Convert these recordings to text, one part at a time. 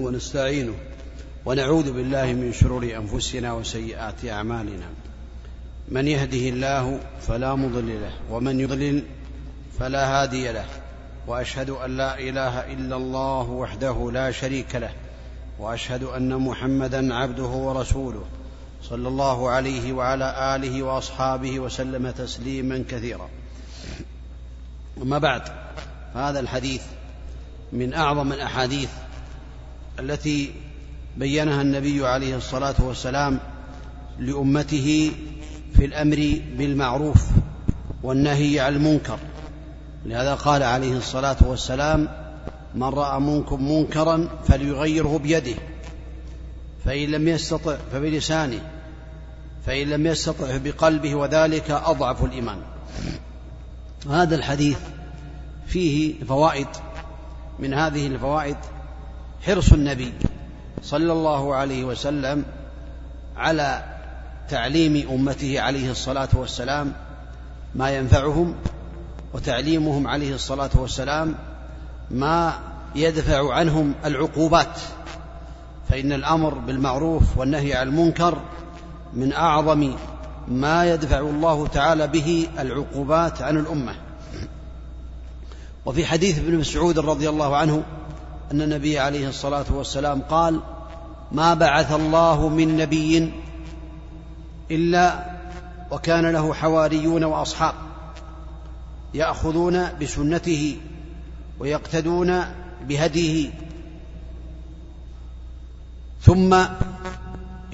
ونستعينه ونعوذ بالله من شرور أنفسنا وسيئات أعمالنا. من يهده الله فلا مضل له ومن يضلل فلا هادي له. وأشهد أن لا إله إلا الله وحده لا شريك له. وأشهد أن محمدا عبده ورسوله صلى الله عليه وعلى آله وأصحابه وسلم تسليما كثيرا. أما بعد فهذا الحديث من أعظم الأحاديث التي بينها النبي عليه الصلاة والسلام لأمته في الأمر بالمعروف والنهي عن المنكر. لهذا قال عليه الصلاة والسلام من رأى منكم منكرا فليغيره بيده فإن لم يستطع فبلسانه فإن لم يستطع بقلبه وذلك أضعف الإيمان. هذا الحديث فيه فوائد من هذه الفوائد حرص النبي صلى الله عليه وسلم على تعليم أمته عليه الصلاة والسلام ما ينفعهم وتعليمهم عليه الصلاة والسلام ما يدفع عنهم العقوبات. فإن الأمر بالمعروف والنهي عن المنكر من أعظم ما يدفع الله تعالى به العقوبات عن الأمة. وفي حديث ابن مسعود رضي الله عنه أن النبي عليه الصلاة والسلام قال ما بعث الله من نبي إلا وكان له حواريون وأصحاب يأخذون بسنته ويقتدون بهديه. ثم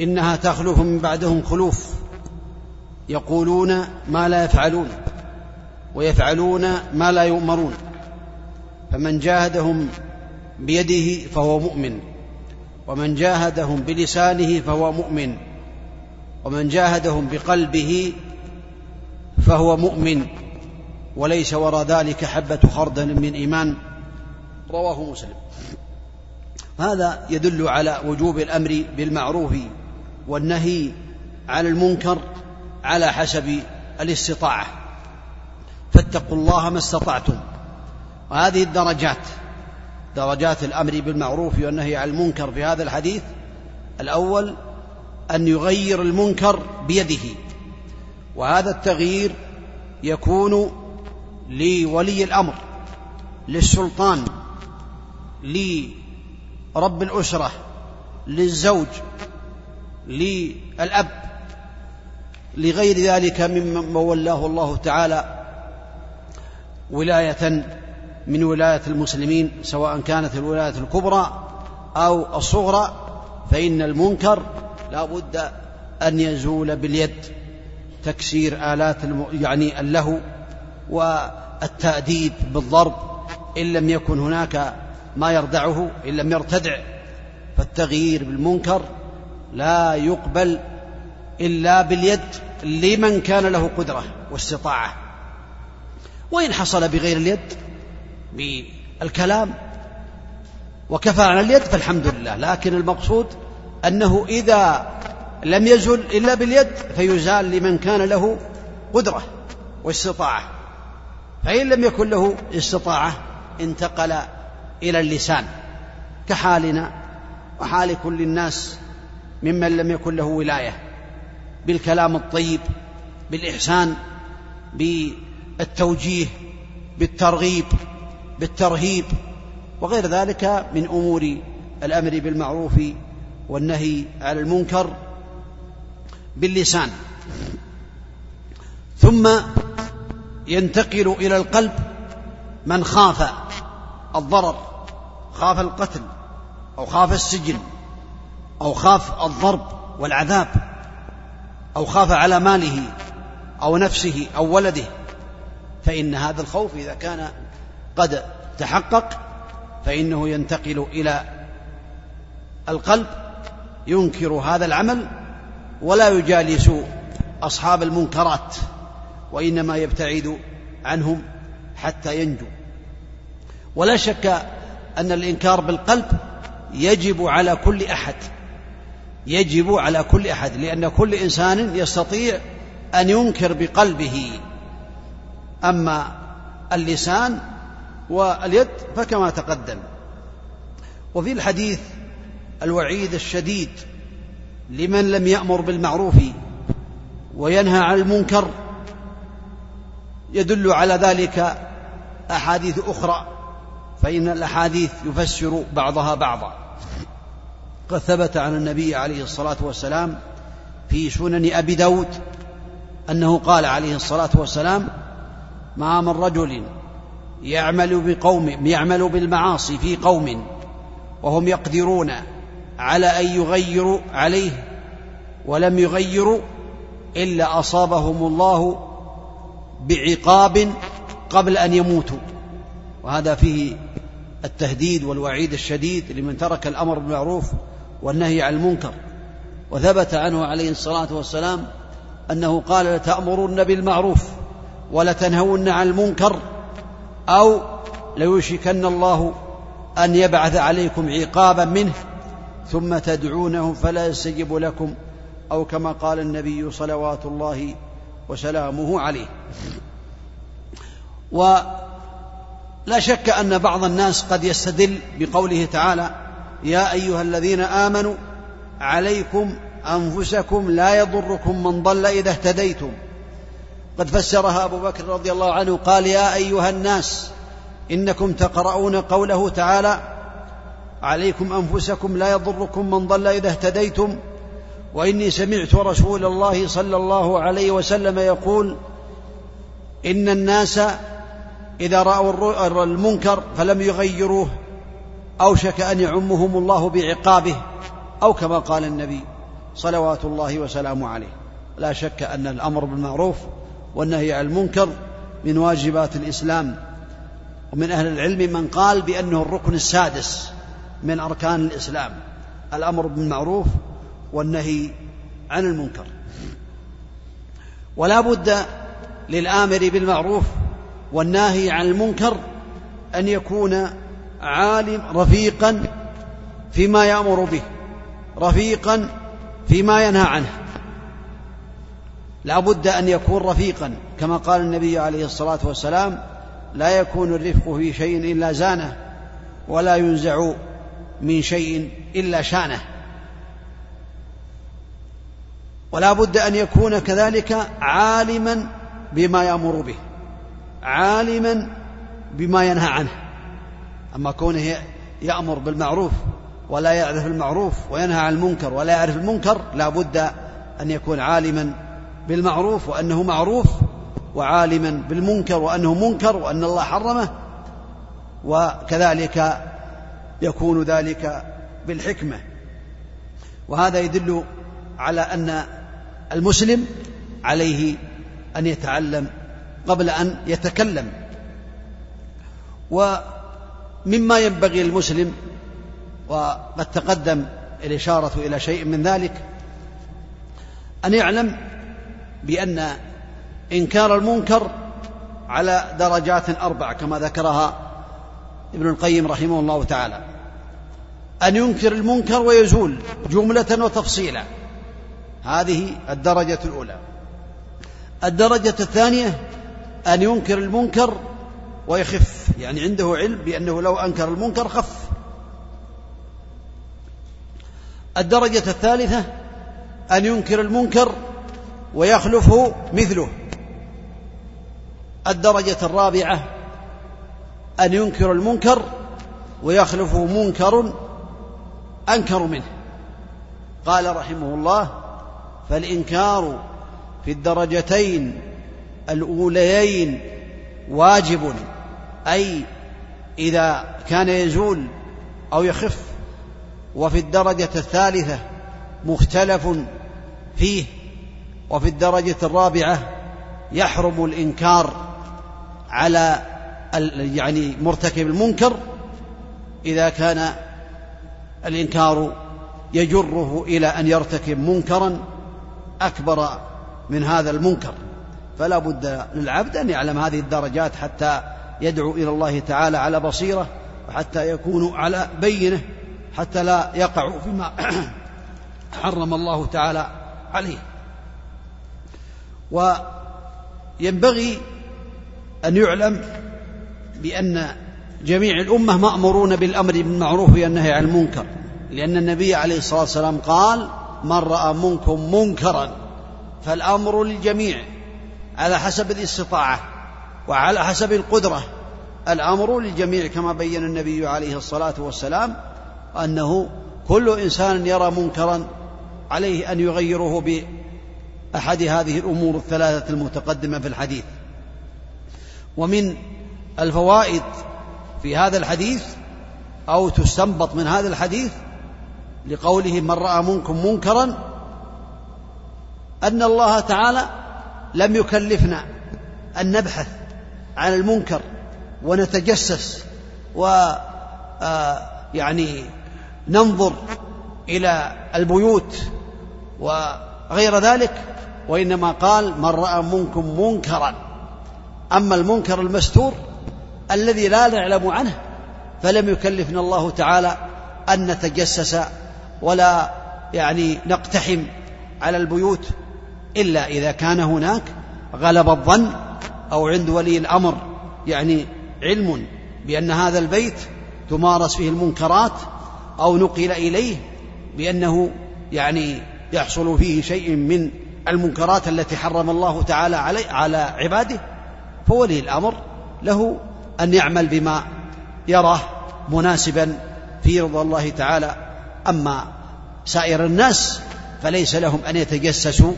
إنها تخلف من بعدهم خلوف يقولون ما لا يفعلون ويفعلون ما لا يؤمرون. فمن جاهدهم بيده فهو مؤمن ومن جاهدهم بلسانه فهو مؤمن ومن جاهدهم بقلبه فهو مؤمن وليس وراء ذلك حبة خردل من إيمان. رواه مسلم. هذا يدل على وجوب الأمر بالمعروف والنهي عن المنكر على حسب الاستطاعة. فاتقوا الله ما استطعتم. وهذه الدرجات درجات الأمر بالمعروف والنهي عن المنكر في هذا الحديث الأول أن يغير المنكر بيده. وهذا التغيير يكون لولي الأمر للسلطان لرب الأسرة للزوج للأب لغير ذلك ممن ولاه الله تعالى ولاية من ولاية المسلمين سواء كانت الولاية الكبرى أو الصغرى فإن المنكر لا بد أن يزول باليد تكسير آلات الم... يعني اللهو والتأديب بالضرب إن لم يكن هناك ما يردعه إن لم يرتدع فالتغيير بالمنكر لا يقبل إلا باليد لمن كان له قدرة واستطاعة. وإن حصل بغير اليد بالكلام. وكفى عن اليد فالحمد لله. لكن المقصود أنه إذا لم يزل إلا باليد فيزال لمن كان له قدرة واستطاعة. فإن لم يكن له استطاعة انتقل إلى اللسان كحالنا وحال كل الناس ممن لم يكن له ولاية. بالكلام الطيب بالإحسان بالتوجيه بالترغيب. بالترهيب وغير ذلك من أمور الأمر بالمعروف والنهي عن المنكر باللسان. ثم ينتقل إلى القلب من خاف الضرر خاف القتل أو خاف السجن أو خاف الضرب والعذاب أو خاف على ماله أو نفسه أو ولده فإن هذا الخوف إذا كان قد تحقق فإنه ينتقل إلى القلب ينكر هذا العمل ولا يجالس أصحاب المنكرات وإنما يبتعد عنهم حتى ينجو. ولا شك أن الإنكار بالقلب يجب على كل أحد يجب على كل أحد لأن كل إنسان يستطيع أن ينكر بقلبه. أما اللسان واليد فكما تقدم. وفي الحديث الوعيد الشديد لمن لم يأمر بالمعروف وينهى عن المنكر يدل على ذلك أحاديث أخرى فإن الأحاديث يفسر بعضها بعضا. قد ثبت عن النبي عليه الصلاة والسلام في سنن أبي داود أنه قال عليه الصلاة والسلام ما من رجل يعمل بقوم يعمل بالمعاصي في قوم وهم يقدرون على أن يغيروا عليه ولم يغيروا إلا أصابهم الله بعقاب قبل أن يموتوا. وهذا فيه التهديد والوعيد الشديد لمن ترك الأمر بالمعروف والنهي عن المنكر. وثبت عنه عليه الصلاة والسلام أنه قال لتأمرن بالمعروف ولتنهون عن المنكر أو ليوشكن الله أن يبعث عليكم عقابا منه ثم تدعونه فلا يستجب لكم أو كما قال النبي صلوات الله وسلامه عليه. ولا شك أن بعض الناس قد يستدل بقوله تعالى يا أيها الذين آمنوا عليكم أنفسكم لا يضركم من ضل إذا اهتديتم. قد فسرها أبو بكر رضي الله عنه قال يا أيها الناس إنكم تقرؤون قوله تعالى عليكم أنفسكم لا يضركم من ضل إذا اهتديتم وإني سمعت رسول الله صلى الله عليه وسلم يقول إن الناس إذا رأوا المنكر فلم يغيروه أوشك أن يعمهم الله بعقابه أو كما قال النبي صلوات الله وسلامه عليه. لا شك أن الأمر بالمعروف والنهي عن المنكر من واجبات الإسلام. ومن أهل العلم من قال بأنه الركن السادس من أركان الإسلام الأمر بالمعروف والنهي عن المنكر. ولا بد للآمر بالمعروف والناهي عن المنكر أن يكون عالم رفيقا فيما يأمر به رفيقا فيما ينهى عنه. لا بد أن يكون رفيقا كما قال النبي عليه الصلاة والسلام لا يكون الرفق في شيء إلا زانه ولا ينزع من شيء إلا شانه. ولا بد أن يكون كذلك عالما بما يأمر به عالما بما ينهى عنه. أما كونه يأمر بالمعروف ولا يعرف المعروف وينهى عن المنكر ولا يعرف المنكر لا بد أن يكون عالما بالمعروف وأنه معروف وعالما بالمنكر وأنه منكر وأن الله حرمه وكذلك يكون ذلك بالحكمة. وهذا يدل على أن المسلم عليه أن يتعلم قبل أن يتكلم. ومما ينبغي المسلم وقد تقدم الإشارة إلى شيء من ذلك أن يعلم بأن إنكار المنكر على درجات أربع كما ذكرها ابن القيم رحمه الله تعالى. أن ينكر المنكر ويزول جملة وتفصيلا. هذه الدرجة الأولى. الدرجة الثانية أن ينكر المنكر ويخف يعني عنده علم بأنه لو أنكر المنكر خف. الدرجة الثالثة أن ينكر المنكر ويخلفه مثله. الدرجة الرابعة أن ينكر المنكر ويخلفه منكر أنكر منه. قال رحمه الله فالإنكار في الدرجتين الأوليين واجب أي إذا كان يزول أو يخف وفي الدرجة الثالثة مختلف فيه. وفي الدرجة الرابعة يحرم الإنكار على يعني مرتكب المنكر إذا كان الإنكار يجره إلى أن يرتكب منكرا أكبر من هذا المنكر. فلا بد للعبد أن يعلم هذه الدرجات حتى يدعو إلى الله تعالى على بصيرة وحتى يكون على بينة حتى لا يقع فيما حرم الله تعالى عليه. وينبغي أن يعلم بأن جميع الأمة مأمورون بالأمر بالمعروف والنهي عن المنكر لأن النبي عليه الصلاة والسلام قال من رأى منكم منكرا فالأمر للجميع على حسب الاستطاعة وعلى حسب القدرة. الأمر للجميع كما بين النبي عليه الصلاة والسلام أنه كل إنسان يرى منكرا عليه أن يغيره بأحد هذه الأمور الثلاثة المتقدمة في الحديث. ومن الفوائد في هذا الحديث أو تستنبط من هذا الحديث لقوله من رأى منكم منكرا أن الله تعالى لم يكلفنا أن نبحث عن المنكر ونتجسس و آه، يعني ننظر إلى البيوت وغير ذلك وإنما قال من رأى منكم منكرا. أما المنكر المستور الذي لا نعلم عنه فلم يكلفنا الله تعالى أن نتجسس ولا يعني نقتحم على البيوت إلا إذا كان هناك غلب الظن أو عند ولي الأمر يعني علم بأن هذا البيت تمارس فيه المنكرات أو نقل إليه بأنه يعني يحصل فيه شيء من المنكرات التي حرم الله تعالى علي على عباده فولي الأمر له أن يعمل بما يراه مناسبا في رضا الله تعالى. أما سائر الناس فليس لهم أن يتجسسوا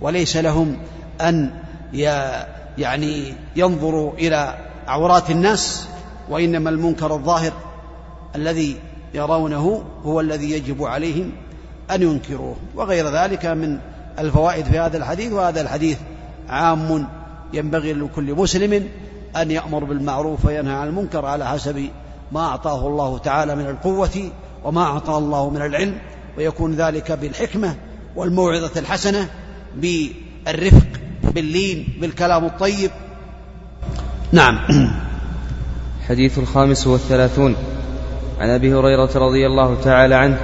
وليس لهم أن يعني ينظروا إلى عورات الناس وإنما المنكر الظاهر الذي يرونه هو الذي يجب عليهم أن ينكروه وغير ذلك من الفوائد في هذا الحديث وهذا الحديث عام ينبغي لكل مسلم أن يأمر بالمعروف وينهى عن المنكر على حسب ما أعطاه الله تعالى من القوة وما أعطاه الله من العلم ويكون ذلك بالحكمة والموعظة الحسنة بالرفق باللين بالكلام الطيب. نعم. حديث الخامس والثلاثون. عن أبي هريرة رضي الله تعالى عنه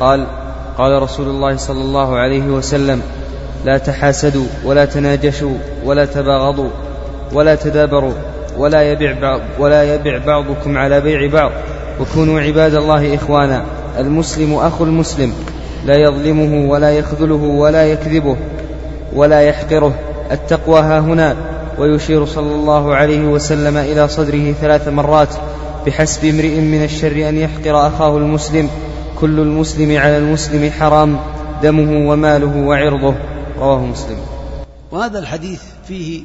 قال قال رسول الله صلى الله عليه وسلم لا تحاسدوا ولا تناجشوا ولا تباغضوا ولا تدابروا ولا يبع بعض ولا يبع بعضكم على بيع بعض. وكونوا عباد الله إخوانا. المسلم أخو المسلم. لا يظلمه ولا يخذله ولا يكذبه ولا يحقره. التقوى ها هنا. ويشير صلى الله عليه وسلم إلى صدره ثلاث مرات بحسب امرئ من الشر أن يحقر أخاه المسلم. كل المسلم على المسلم حرام دمه وماله وعرضه رواه مسلم. وهذا الحديث فيه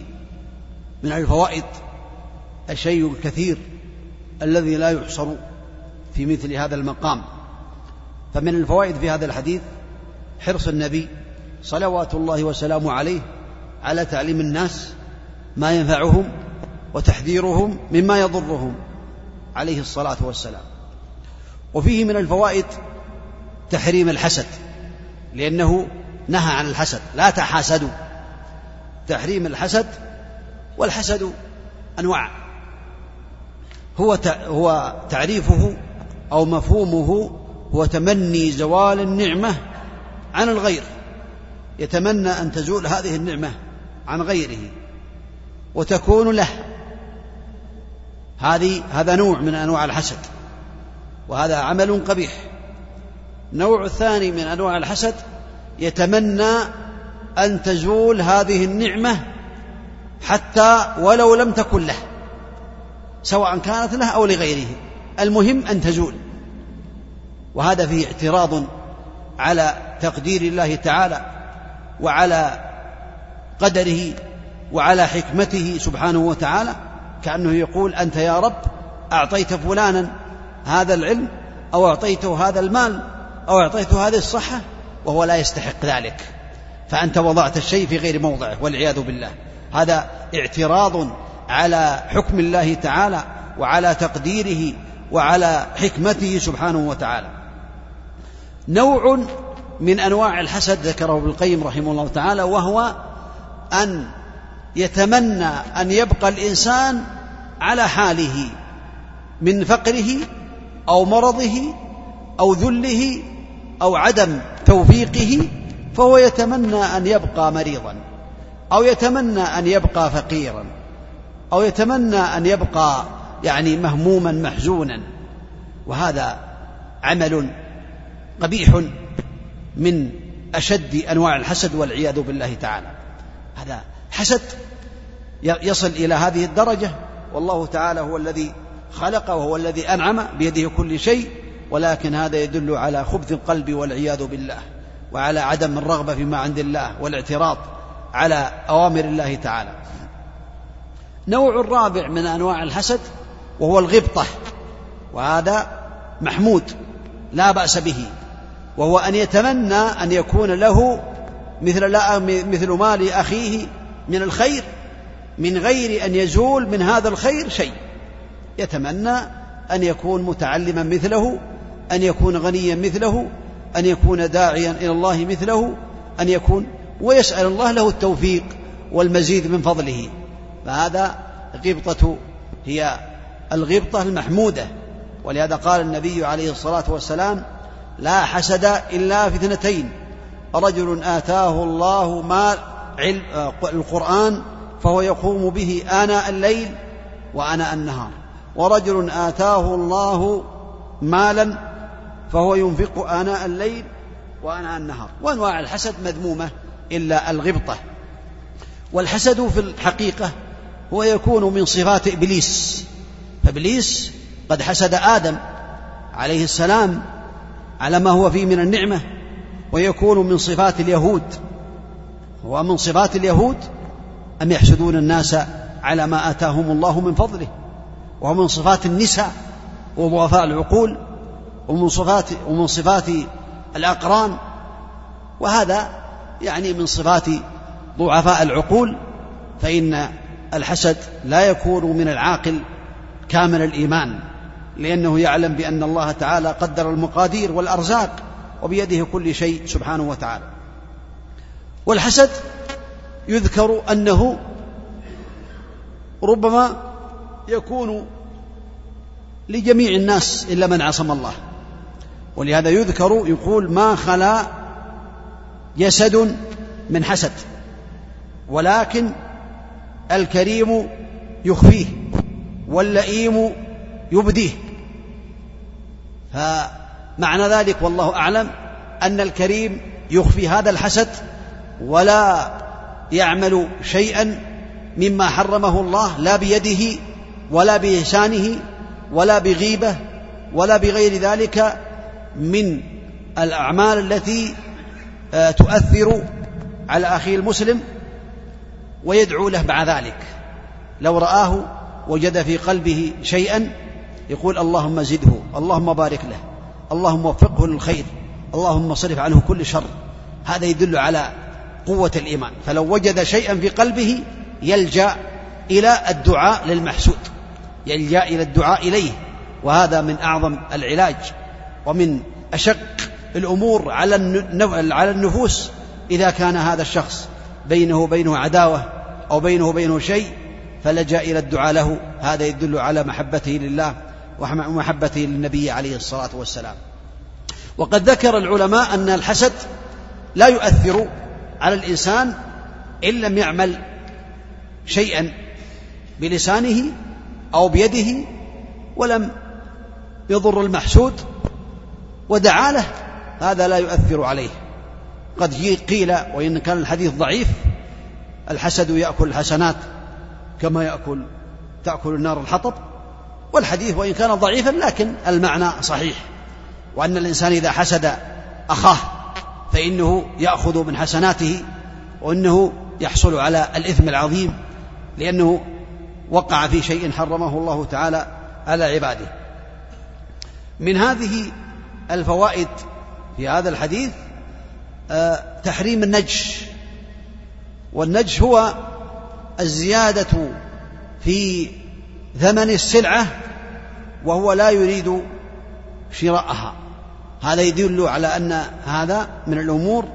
من الفوائد الشيء الكثير الذي لا يحصر في مثل هذا المقام. فمن الفوائد في هذا الحديث حرص النبي صلوات الله وسلامه عليه على تعليم الناس ما ينفعهم وتحذيرهم مما يضرهم عليه الصلاة والسلام. وفيه من الفوائد تحريم الحسد لأنه نهى عن الحسد لا تحاسدوا. تحريم الحسد والحسد أنواع. هو هو تعريفه أو مفهومه هو تمني زوال النعمة عن الغير. يتمنى أن تزول هذه النعمة عن غيره وتكون له. هذه هذا نوع من أنواع الحسد. وهذا عمل قبيح. نوع الثاني من أنواع الحسد يتمنى أن تزول هذه النعمة حتى ولو لم تكن له سواء كانت له أو لغيره. المهم أن تزول. وهذا فيه اعتراض على تقدير الله تعالى وعلى قدره وعلى حكمته سبحانه وتعالى كأنه يقول أنت يا رب أعطيت فلانا هذا العلم أو أعطيته هذا المال أو أعطيته هذه الصحة وهو لا يستحق ذلك. فأنت وضعت الشيء في غير موضعه والعياذ بالله. هذا اعتراض على حكم الله تعالى وعلى تقديره وعلى حكمته سبحانه وتعالى. نوع من أنواع الحسد ذكره ابن القيم رحمه الله تعالى وهو أن يتمنى أن يبقى الإنسان على حاله من فقره أو مرضه أو ذله أو عدم توفيقه فهو يتمنى أن يبقى مريضا أو يتمنى أن يبقى فقيرا أو يتمنى أن يبقى يعني مهموما محزونا. وهذا عمل قبيح من أشد أنواع الحسد والعياذ بالله تعالى. هذا حسد يصل إلى هذه الدرجة والله تعالى هو الذي خلق وهو الذي أنعم بيده كل شيء ولكن هذا يدل على خبث القلب والعياذ بالله وعلى عدم الرغبة فيما عند الله والاعتراض على أوامر الله تعالى. نوع الرابع من أنواع الحسد وهو الغبطة وهذا محمود لا بأس به وهو أن يتمنى أن يكون له مثل لا مثل ما لأخيه من الخير من غير أن يزول من هذا الخير شيء. يتمنى أن يكون متعلما مثله أن يكون غنيا مثله أن يكون داعيا إلى الله مثله أن يكون ويسأل الله له التوفيق والمزيد من فضله. فهذا غبطة هي الغبطة المحمودة. ولهذا قال النبي عليه الصلاة والسلام لا حسد إلا في اثنتين رجل آتاه الله ما علم القرآن فهو يقوم به آناء الليل وآناء النهار. ورجل آتاه الله مالا فهو ينفق آناء الليل وآناء النهار. وأنواع الحسد مذمومة إلا الغبطة. والحسد في الحقيقة هو يكون من صفات إبليس. فإبليس قد حسد آدم عليه السلام على ما هو فيه من النعمة ويكون من صفات اليهود. ومن صفات اليهود أم يحسدون الناس على ما آتاهم الله من فضله؟ وهو من صفات النساء وضعفاء العقول ومن صفات ومن صفات الأقران وهذا يعني من صفات ضعفاء العقول فإن الحسد لا يكون من العاقل كامل الإيمان لأنه يعلم بأن الله تعالى قدر المقادير والأرزاق وبيده كل شيء سبحانه وتعالى. والحسد يذكر أنه ربما يكون لجميع الناس إلا من عصم الله. ولهذا يذكر يقول ما خلا جسد من حسد ولكن الكريم يخفيه واللئيم يبديه. فمعنى ذلك والله أعلم أن الكريم يخفي هذا الحسد ولا يعمل شيئا مما حرمه الله لا بيده ولا بإحسانه ولا بغيبة ولا بغير ذلك من الأعمال التي آه، تؤثر على أخيه المسلم ويدعو له مع ذلك. لو رآه وجد في قلبه شيئا يقول اللهم زده اللهم بارك له اللهم وفقه للخير اللهم صرف عنه كل شر. هذا يدل على قوة الإيمان. فلو وجد شيئا في قلبه يلجأ إلى الدعاء للمحسود. يلجأ إلى الدعاء إليه. وهذا من أعظم العلاج. ومن أشق الأمور على على النفوس إذا كان هذا الشخص بينه وبينه عداوة أو بينه وبينه شيء فلجأ إلى الدعاء له. هذا يدل على محبته لله ومحبته للنبي عليه الصلاة والسلام. وقد ذكر العلماء أن الحسد لا يؤثر على الإنسان إن لم يعمل شيئا بلسانه أو بيده ولم يضر المحسود ودعا له هذا لا يؤثر عليه. قد قيل وإن كان الحديث ضعيف الحسد يأكل الحسنات كما يأكل تأكل النار الحطب والحديث وإن كان ضعيفا لكن المعنى صحيح. وأن الإنسان إذا حسد أخاه فإنه يأخذ من حسناته وأنه يحصل على الإثم العظيم لأنه وقع في شيء حرمه الله تعالى على عباده. من هذه الفوائد في هذا الحديث آه، تحريم النجش. والنجش هو الزيادة في ثمن السلعة وهو لا يريد شراءها. هذا يدل على أن هذا من الأمور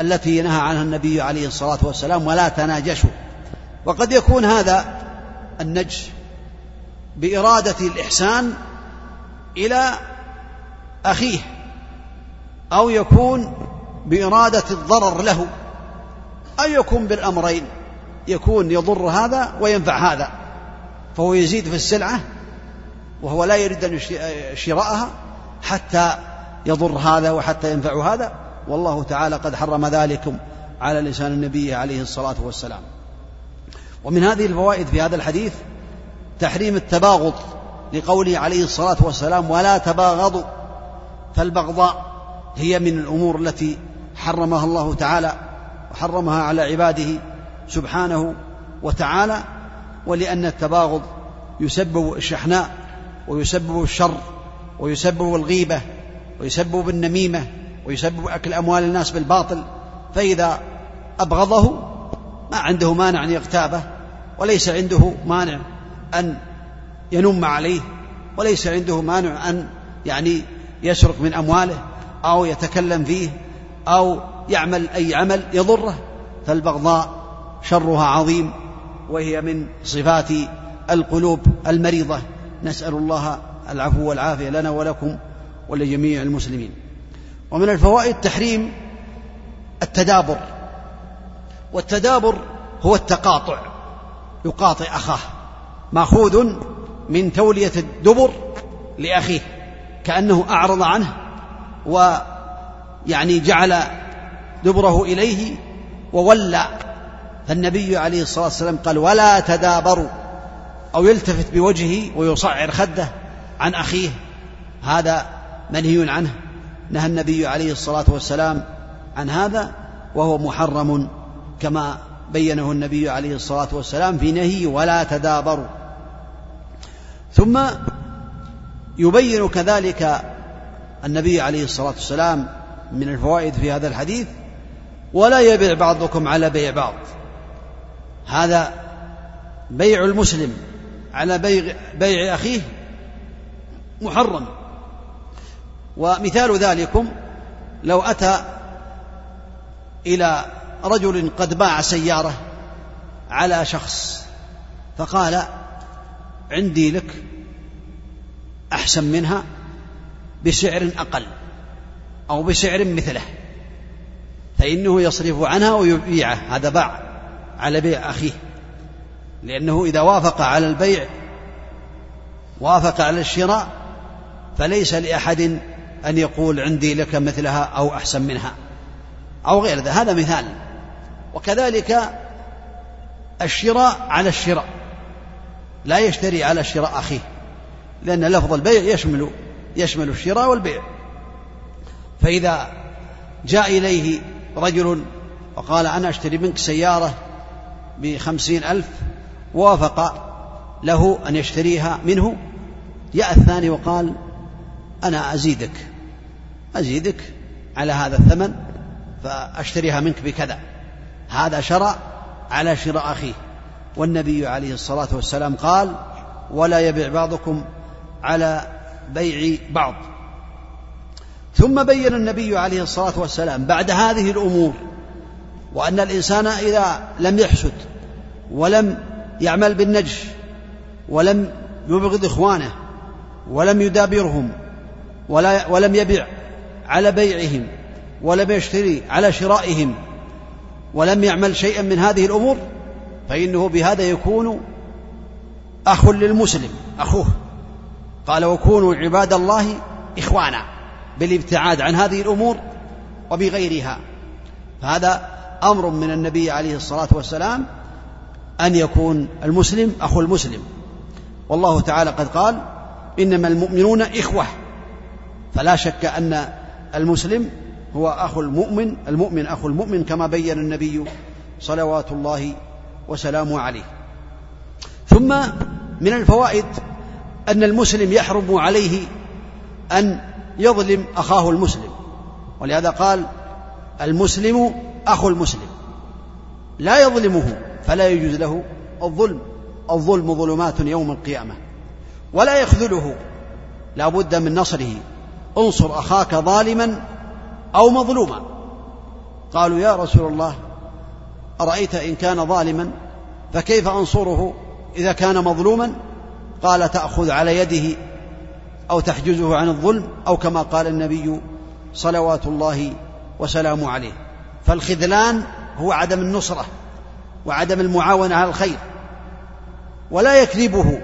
التي نهى عنها النبي عليه الصلاة والسلام ولا تناجشوا. وقد يكون هذا النجش بإرادة الإحسان إلى أخيه أو يكون بإرادة الضرر له أو يكون بالأمرين يكون يضر هذا وينفع هذا فهو يزيد في السلعة وهو لا يريد أن شراءها حتى يضر هذا وحتى ينفع هذا والله تعالى قد حرم ذلكم على لسان النبي عليه الصلاة والسلام. ومن هذه الفوائد في هذا الحديث تحريم التباغض لقوله عليه الصلاة والسلام ولا تباغضوا فالبغضاء هي من الأمور التي حرمها الله تعالى وحرمها على عباده سبحانه وتعالى ولأن التباغض يسبب الشحناء ويسبب الشر ويسبب الغيبة ويسبب النميمة ويسبب أكل أموال الناس بالباطل فإذا أبغضه ما عنده مانع أن يغتابه وليس عنده مانع أن ينم عليه وليس عنده مانع أن يعني يسرق من أمواله أو يتكلم فيه أو يعمل أي عمل يضره. فالبغضاء شرها عظيم وهي من صفات القلوب المريضة. نسأل الله العفو والعافية لنا ولكم ولجميع المسلمين. ومن الفوائد تحريم التدابر. والتدابر هو التقاطع يقاطع أخاه. مأخوذ من تولية الدبر لأخيه كأنه أعرض عنه ويعني جعل دبره إليه وولى. فالنبي عليه الصلاة والسلام قال ولا تدابروا. أو يلتفت بوجهه ويصعر خده عن أخيه. هذا منهي عنه. نهى النبي عليه الصلاة والسلام عن هذا وهو محرم كما بينه النبي عليه الصلاة والسلام في نهي ولا تدابروا. ثم يبين كذلك النبي عليه الصلاة والسلام من الفوائد في هذا الحديث ولا يبيع بعضكم على بيع بعض. هذا بيع المسلم على بيع, بيع أخيه محرم. ومثال ذلكم لو أتى إلى رجل قد باع سيارة على شخص فقال عندي لك أحسن منها بسعر أقل أو بسعر مثله فإنه يصرف عنها ويبيعه هذا باع على بيع أخيه لأنه إذا وافق على البيع وافق على الشراء فليس لأحد أن يقول عندي لك مثلها أو أحسن منها أو غير ذا. هذا مثال. وكذلك الشراء على الشراء. لا يشتري على شراء أخيه. لأن لفظ البيع يشمل يشمل الشراء والبيع. فإذا جاء إليه رجل وقال أنا أشتري منك سيارة بخمسين ألف وافق له أن يشتريها منه جاء الثاني وقال أنا أزيدك. أزيدك على هذا الثمن فأشتريها منك بكذا. هذا شرع على شراء أخيه. والنبي عليه الصلاة والسلام قال ولا يبيع بعضكم على بيع بعض. ثم بين النبي عليه الصلاة والسلام بعد هذه الأمور وأن الإنسان إذا لم يحسد ولم يعمل بالنجش ولم يبغض إخوانه ولم يدابرهم ولا ولم يبع على بيعهم ولم يشتري على شرائهم ولم يعمل شيئا من هذه الأمور فإنه بهذا يكون أخ للمسلم أخوه. قال وكونوا عباد الله إخوانا بالابتعاد عن هذه الأمور وبغيرها. فهذا أمر من النبي عليه الصلاة والسلام أن يكون المسلم أخو المسلم. والله تعالى قد قال إنما المؤمنون إخوة. فلا شك أن المسلم هو أخو المؤمن المؤمن أخو المؤمن كما بين النبي صلوات الله وسلامه عليه. ثم من الفوائد أن المسلم يحرم عليه أن يظلم أخاه المسلم. ولهذا قال المسلم أخو المسلم. لا يظلمه فلا يجوز له الظلم. الظلم ظلمات يوم القيامة. ولا يخذله. لا بد من نصره. انصر أخاك ظالما أو مظلوما. قالوا يا رسول الله أرأيت إن كان ظالما؟ فكيف أنصره إذا كان مظلوما؟ قال تأخذ على يده أو تحجزه عن الظلم أو كما قال النبي صلوات الله وسلامه عليه. فالخذلان هو عدم النصرة وعدم المعاونة على الخير ولا يكذبه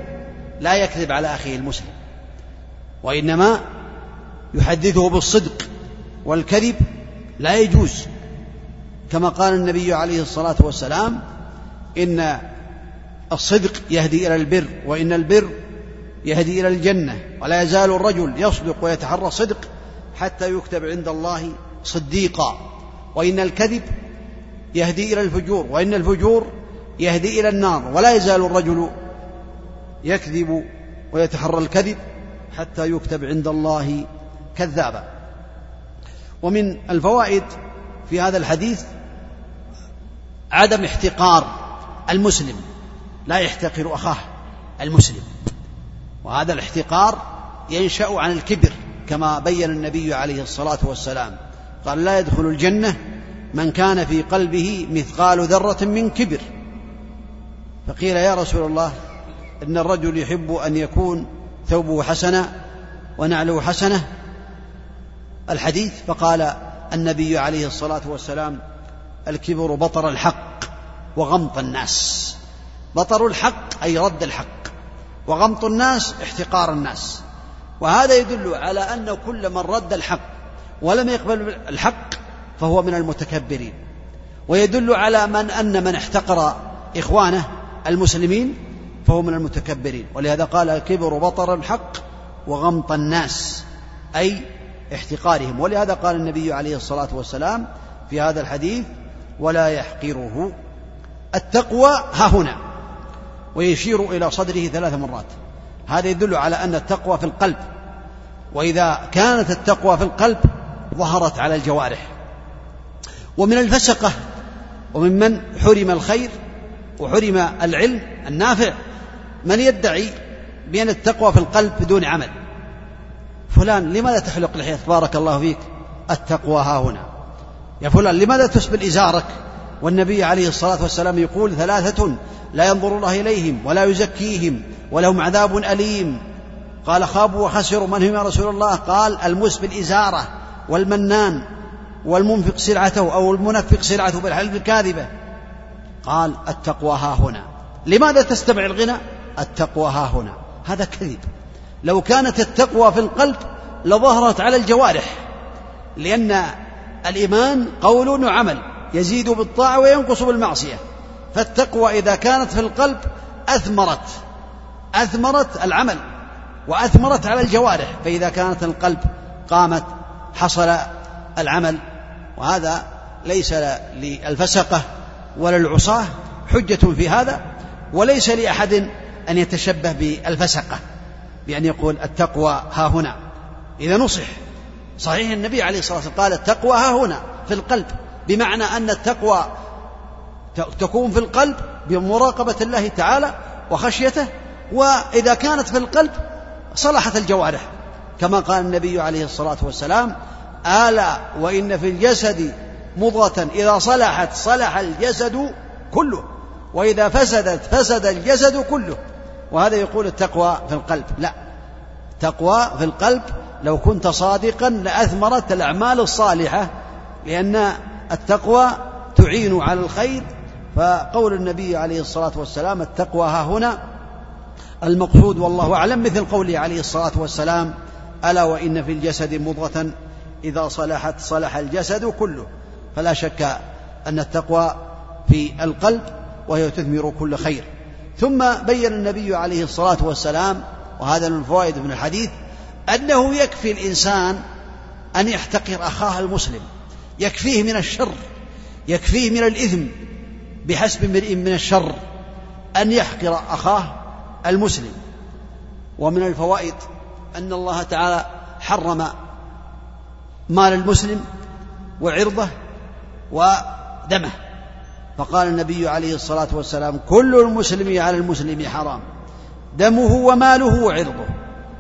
لا يكذب على أخيه المسلم وإنما يحدثه بالصدق. والكذب لا يجوز. كما قال النبي عليه الصلاة والسلام إن الصدق يهدي إلى البر وإن البر يهدي إلى الجنة. ولا يزال الرجل يصدق ويتحرى الصدق حتى يكتب عند الله صديقا. وإن الكذب يهدي إلى الفجور وإن الفجور يهدي إلى النار. ولا يزال الرجل يكذب ويتحرى الكذب حتى يكتب عند الله كذابا. ومن الفوائد في هذا الحديث عدم احتقار المسلم. لا يحتقر أخاه المسلم. وهذا الاحتقار ينشأ عن الكبر كما بين النبي عليه الصلاة والسلام. قال لا يدخل الجنة من كان في قلبه مثقال ذرة من كبر. فقيل يا رسول الله إن الرجل يحب أن يكون ثوبه حسنا ونعله حسنة الحديث فقال النبي عليه الصلاة والسلام الكبر بطر الحق وغمط الناس. بطر الحق أي رد الحق وغمط الناس احتقار الناس. وهذا يدل على أن كل من رد الحق ولم يقبل الحق فهو من المتكبرين. ويدل على من أن من احتقر إخوانه المسلمين فهو من المتكبرين. ولهذا قال الكبر بطر الحق وغمط الناس. أي احتقارهم. ولهذا قال النبي عليه الصلاة والسلام في هذا الحديث ولا يحقره. التقوى ها هنا. ويشير إلى صدره ثلاث مرات. هذا يدل على أن التقوى في القلب. وإذا كانت التقوى في القلب ظهرت على الجوارح. ومن الفسقة. وممن حرم الخير وحرم العلم النافع. من يدعي بأن التقوى في القلب بدون عمل. فلان لماذا تحلق لحية بارك الله فيك. التقوى ها هنا. يا فلان لماذا تسبل إزارك؟ والنبي عليه الصلاة والسلام يقول ثلاثة لا ينظر الله إليهم ولا يزكيهم ولهم عذاب أليم. قال خابوا وخسروا. من هم يا رسول الله؟ قال المسبل إزارة والمنان والمنفق سلعته أو المنفق سلعته بالحلف الكاذبة. قال التقوى ها هنا. لماذا تستمع الغنى؟ التقوى ها هنا. هذا كذب. لو كانت التقوى في القلب لظهرت على الجوارح لأن الإيمان قول وعمل يزيد بالطاعة وينقص بالمعصية. فالتقوى إذا كانت في القلب أثمرت أثمرت العمل وأثمرت على الجوارح. فإذا كانت القلب قامت حصل العمل وهذا ليس للفسقة ولا العصاة حجة في هذا وليس لأحد أن يتشبه بالفسقة. بأن يقول التقوى ها هنا. إذا نصح. صحيح النبي عليه الصلاة والسلام قال التقوى ها هنا في القلب. بمعنى أن التقوى تكون في القلب بمراقبة الله تعالى وخشيته وإذا كانت في القلب صلحت الجوارح. كما قال النبي عليه الصلاة والسلام ألا وإن في الجسد مضغة إذا صلحت صلح الجسد كله وإذا فسدت فسد الجسد كله. وهذا يقول التقوى في القلب. لا. تقوى في القلب لو كنت صادقا لأثمرت الأعمال الصالحة لأن التقوى تعين على الخير. فقول النبي عليه الصلاة والسلام التقوى ها هنا. المقصود والله أعلم مثل قوله عليه الصلاة والسلام ألا وإن في الجسد مضغة؟ إذا صلحت صلح الجسد كله. فلا شك أن التقوى في القلب وهي تثمر كل خير. ثم بين النبي عليه الصلاة والسلام وهذا من الفوائد من الحديث أنه يكفي الإنسان أن يحتقر أخاه المسلم. يكفيه من الشر يكفيه من الإثم بحسب امرئ من الشر أن يحقر أخاه المسلم. ومن الفوائد أن الله تعالى حرم مال المسلم وعرضه ودمه. فقال النبي عليه الصلاة والسلام كل المسلم على المسلم حرام. دمه وماله وعرضه.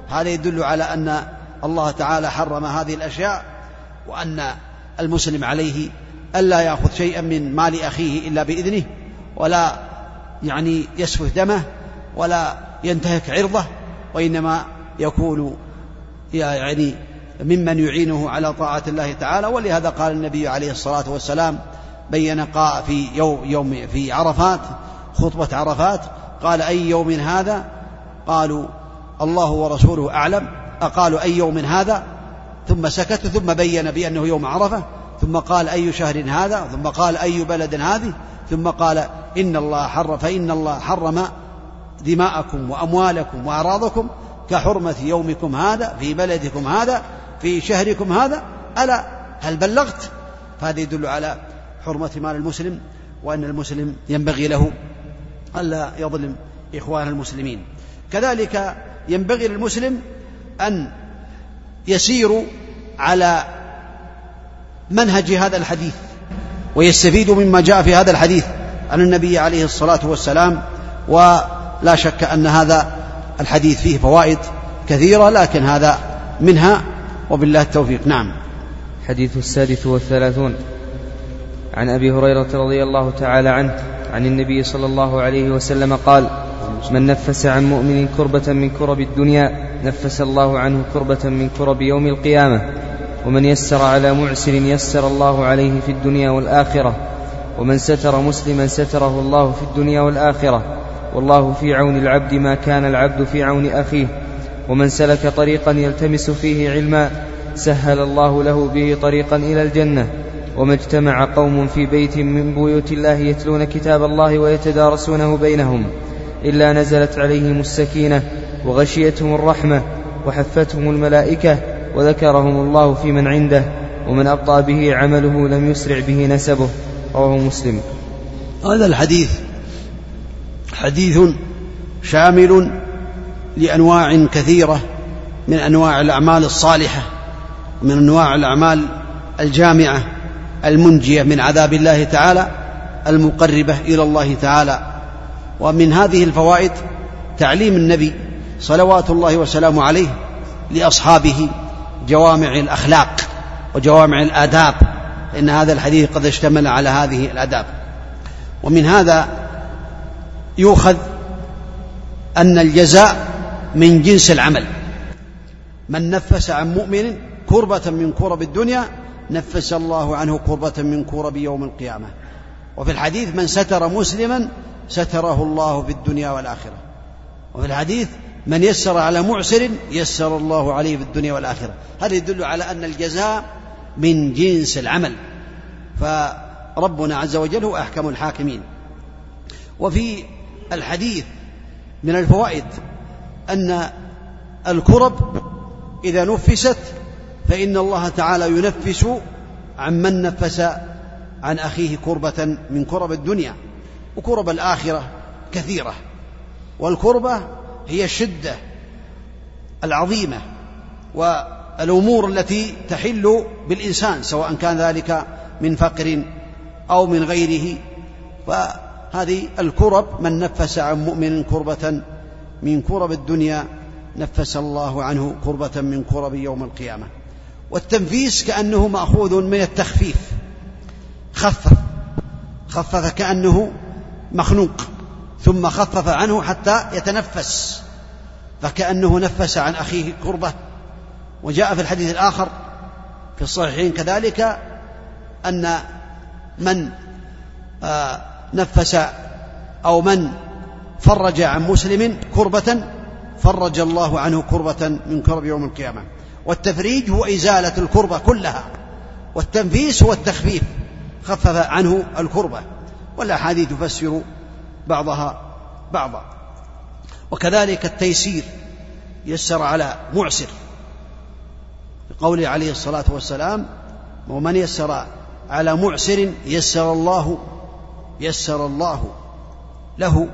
هذا يدل على أن الله تعالى حرم هذه الأشياء وأن المسلم عليه ألا يأخذ شيئا من مال أخيه إلا بإذنه ولا يعني يسفك دمه ولا ينتهك عرضه وإنما يكون يعني ممن يعينه على طاعة الله تعالى. ولهذا قال النبي عليه الصلاة والسلام بين قاء في يوم, يوم في عرفات خطبة عرفات قال أي يوم هذا؟ قالوا الله ورسوله أعلم. أقالوا أي يوم هذا؟ ثم سكت ثم بين بأنه يوم عرفة. ثم قال أي شهر هذا؟ ثم قال أي بلد هذه؟ ثم قال إن الله حرم فإن الله حرم دماءكم وأموالكم وأعراضكم كحرمة يومكم هذا في بلدكم هذا في شهركم هذا. ألا هل بلغت؟ فهذا يدل على حرمة مال المسلم وأن المسلم ينبغي له ألا يظلم إخوان المسلمين. كذلك ينبغي للمسلم أن يسير على منهج هذا الحديث ويستفيد مما جاء في هذا الحديث عن النبي عليه الصلاة والسلام. ولا شك أن هذا الحديث فيه فوائد كثيرة لكن هذا منها وبالله التوفيق. نعم. حديث السادس والثلاثون. عن أبي هريرة رضي الله تعالى عنه عن النبي صلى الله عليه وسلم قال من نفس عن مؤمن كربة من كرب الدنيا نفس الله عنه كربة من كرب يوم القيامة. ومن يسر على معسر يسر الله عليه في الدنيا والآخرة. ومن ستر مسلما ستره الله في الدنيا والآخرة. والله في عون العبد ما كان العبد في عون أخيه. ومن سلك طريقا يلتمس فيه علما سهل الله له به طريقا إلى الجنة. وما اجتمع قوم في بيت من بيوت الله يتلون كتاب الله ويتدارسونه بينهم إلا نزلت عليهم السكينة وغشيتهم الرحمة وحفتهم الملائكة وذكرهم الله في من عنده ومن أبطأ به عمله لم يسرع به نسبه. رواه مسلم. هذا الحديث حديث شامل لأنواع كثيرة من أنواع الأعمال الصالحة من أنواع الأعمال الجامعة. المنجية من عذاب الله تعالى المقربة إلى الله تعالى. ومن هذه الفوائد تعليم النبي صلوات الله وسلامه عليه لأصحابه جوامع الأخلاق وجوامع الآداب إن هذا الحديث قد اشتمل على هذه الآداب. ومن هذا يؤخذ أن الجزاء من جنس العمل. من نفس عن مؤمن كربة من كرب الدنيا نفس الله عنه كربة من كرب يوم القيامة. وفي الحديث من ستر مسلما ستره الله في الدنيا والآخرة. وفي الحديث من يسر على معسر يسر الله عليه في الدنيا والآخرة. هذا يدل على أن الجزاء من جنس العمل. فربنا عز وجل هو أحكم الحاكمين. وفي الحديث من الفوائد أن الكرب إذا نفست فإن الله تعالى ينفس عن من نفس عن أخيه كربة من كرب الدنيا وكرب الآخرة كثيرة. والكربة هي الشدة العظيمة والأمور التي تحل بالإنسان سواء كان ذلك من فقر أو من غيره. فهذه الكرب من نفس عن مؤمن كربة من كرب الدنيا نفس الله عنه كربة من كرب يوم القيامة. والتنفيس كأنه مأخوذ من التخفيف. خفف. خفف كأنه مخنوق. ثم خفف عنه حتى يتنفس. فكأنه نفس عن أخيه كربة وجاء في الحديث الآخر في الصحيحين كذلك أن من آه، نفس أو من فرج عن مسلم كربة فرج الله عنه كربة من كرب يوم القيامة. والتفريج هو إزالة الكربة كلها والتنفيس هو التخفيف خفف عنه الكربة والأحاديث تفسر بعضها بعضا. وكذلك التيسير يسر على معسر بقوله عليه الصلاة والسلام ومن يسر على معسر يسر الله يسر الله له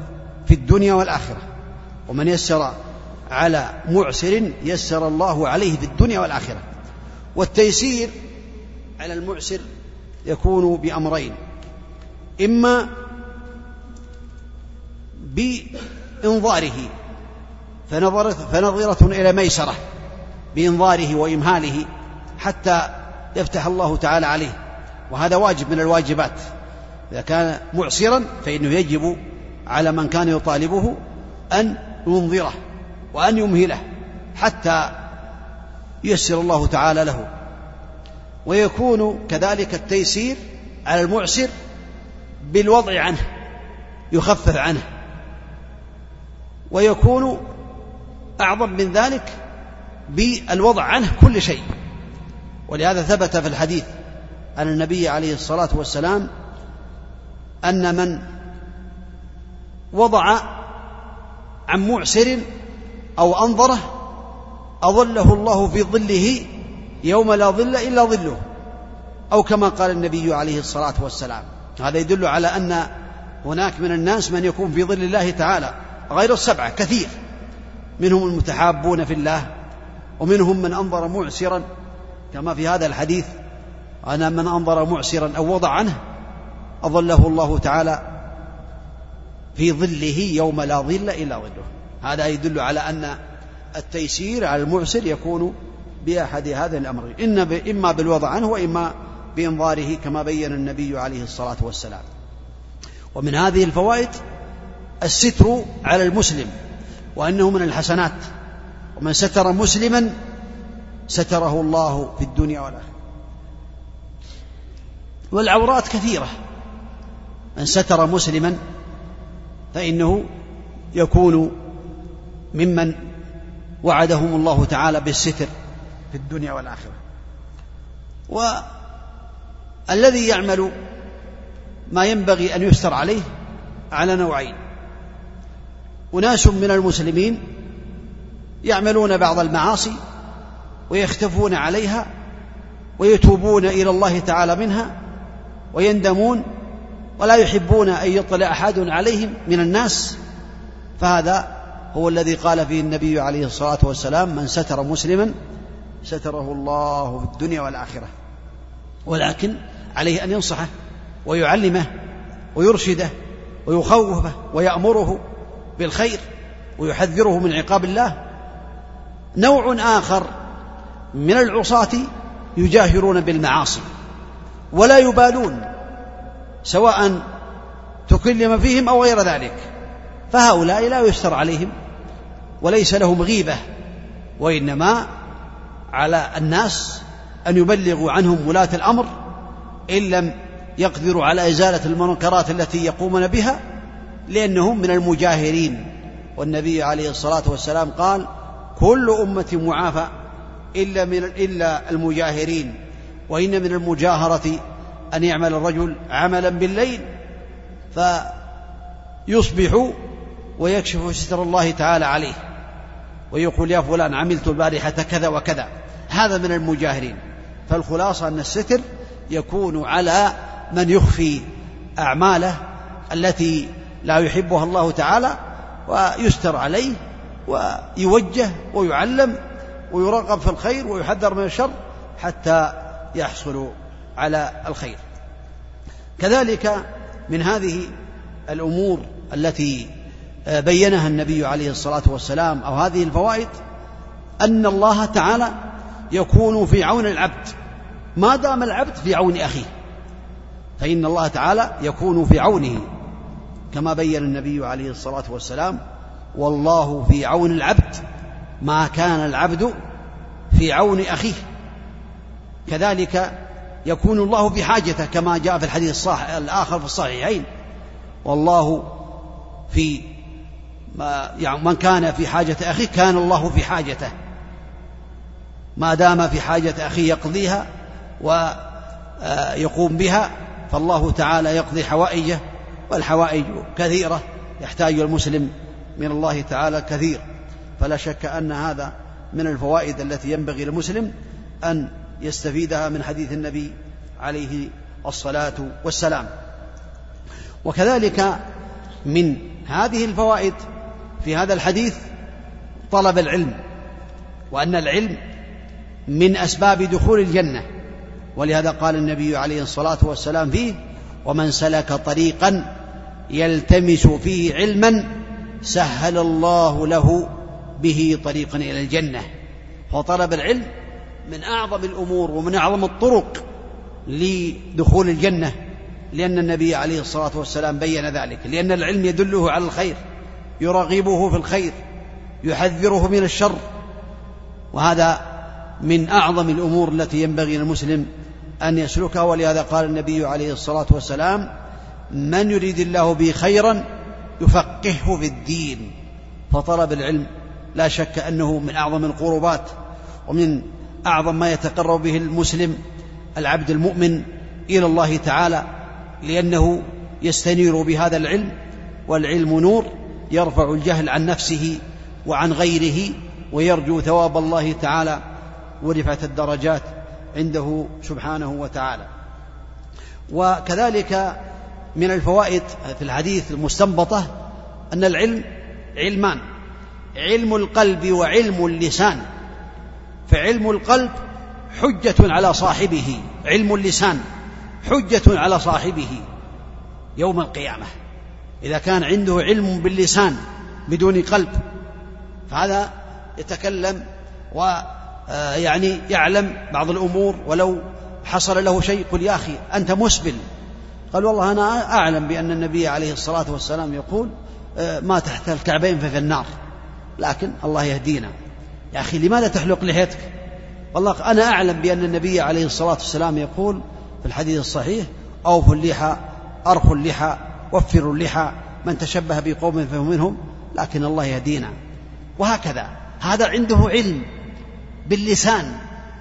في الدنيا والآخرة ومن يسر على معسر يسر الله عليه في الدنيا والآخرة. والتيسير على المعسر يكون بأمرين. إما بإنظاره فنظرة, فنظرة إلى ميسرة بإنظاره وإمهاله حتى يفتح الله تعالى عليه. وهذا واجب من الواجبات. إذا كان معسرا فإنه يجب على من كان يطالبه أن ينظره. وأن يمهله حتى ييسر الله تعالى له. ويكون كذلك التيسير على المعسر بالوضع عنه يخفف عنه. ويكون أعظم من ذلك بالوضع عنه كل شيء. ولهذا ثبت في الحديث أن النبي عليه الصلاة والسلام أن من وضع عن معسر أو أنظره أظله الله في ظله يوم لا ظل إلا ظله. أو كما قال النبي عليه الصلاة والسلام. هذا يدل على أن هناك من الناس من يكون في ظل الله تعالى غير السبعة كثير. منهم المتحابون في الله ومنهم من أنظر معسرا. كما في هذا الحديث أنا من أنظر معسرا أو وضع عنه أظله الله تعالى في ظله يوم لا ظل إلا ظله. هذا يدل على أن التيسير على المعسر يكون بأحد هذه الأمرين. إن إما بالوضع عنه وإما بإنظاره كما بين النبي عليه الصلاة والسلام. ومن هذه الفوائد الستر على المسلم وأنه من الحسنات. ومن ستر مسلما ستره الله في الدنيا والآخرة. والعورات كثيرة. من ستر مسلما فإنه يكون ممن وعدهم الله تعالى بالستر في الدنيا والآخرة. والذي يعمل ما ينبغي أن يستر عليه على نوعين. أناس من المسلمين يعملون بعض المعاصي ويختفون عليها ويتوبون إلى الله تعالى منها ويندمون ولا يحبون أن يطلع أحد عليهم من الناس فهذا هو الذي قال فيه النبي عليه الصلاة والسلام من ستر مسلما ستره الله في الدنيا والآخرة. ولكن عليه أن ينصحه ويعلمه ويرشده ويخوفه ويأمره بالخير ويحذره من عقاب الله. نوع آخر من العصاة يجاهرون بالمعاصي ولا يبالون سواء تكلم فيهم أو غير ذلك. فهؤلاء لا يستر عليهم وليس لهم غيبة وإنما على الناس أن يبلغوا عنهم ولاة الأمر إن لم يقدروا على إزالة المنكرات التي يقومون بها لأنهم من المجاهرين. والنبي عليه الصلاة والسلام قال كل أمة معافى إلا من إلا المجاهرين وإن من المجاهرة أن يعمل الرجل عملا بالليل فيصبح ويكشف ستر الله تعالى عليه. ويقول يا فلان عملت البارحة كذا وكذا. هذا من المجاهرين. فالخلاصة أن الستر يكون على من يخفي أعماله التي لا يحبها الله تعالى ويستر عليه ويوجه ويعلم ويرغب في الخير ويحذر من الشر حتى يحصل على الخير. كذلك من هذه الأمور التي بينها النبي عليه الصلاة والسلام أو هذه الفوائد أن الله تعالى يكون في عون العبد. ما دام العبد في عون أخيه فإن الله تعالى يكون في عونه. كما بين النبي عليه الصلاة والسلام والله في عون العبد ما كان العبد في عون أخيه. كذلك يكون الله بحاجته كما جاء في الحديث الصح الآخر في الصحيحين. والله في ما يعني من كان في حاجة أخيه كان الله في حاجته. ما دام في حاجة أخيه يقضيها ويقوم بها فالله تعالى يقضي حوائجه والحوائج كثيرة يحتاج المسلم من الله تعالى كثير. فلا شك أن هذا من الفوائد التي ينبغي للمسلم أن يستفيدها من حديث النبي عليه الصلاة والسلام. وكذلك من هذه الفوائد في هذا الحديث طلب العلم وأن العلم من أسباب دخول الجنة. ولهذا قال النبي عليه الصلاة والسلام فيه ومن سلك طريقا يلتمس فيه علما سهل الله له به طريقا إلى الجنة. فطلب العلم من أعظم الأمور ومن أعظم الطرق لدخول الجنة لأن النبي عليه الصلاة والسلام بين ذلك لأن العلم يدله على الخير. يرغبه في الخير يحذره من الشر. وهذا من أعظم الأمور التي ينبغي للمسلم أن يسلكها. ولهذا قال النبي عليه الصلاة والسلام من يريد الله به خيرا يفقهه في الدين. فطلب العلم لا شك أنه من أعظم القربات ومن أعظم ما يتقرب به المسلم العبد المؤمن إلى الله تعالى لأنه يستنير بهذا العلم والعلم نور يرفع الجهل عن نفسه وعن غيره ويرجو ثواب الله تعالى ورفعة الدرجات عنده سبحانه وتعالى. وكذلك من الفوائد في الحديث المستنبطة أن العلم علمان علم القلب وعلم اللسان. فعلم القلب حجة على صاحبه علم اللسان حجة على صاحبه يوم القيامة. إذا كان عنده علم باللسان بدون قلب فهذا يتكلم ويعني يعلم بعض الأمور ولو حصل له شيء قل يا أخي أنت مسبل. قال والله أنا أعلم بأن النبي عليه الصلاة والسلام يقول آه، ما تحت الكعبين ففي النار لكن الله يهدينا. يا أخي لماذا تحلق لحيتك؟ والله أنا أعلم بأن النبي عليه الصلاة والسلام يقول في الحديث الصحيح أوفوا اللحى أرخوا اللحى وفروا اللحى من تشبه بقوم فهو منهم لكن الله يهدينا. وهكذا. هذا عنده علم باللسان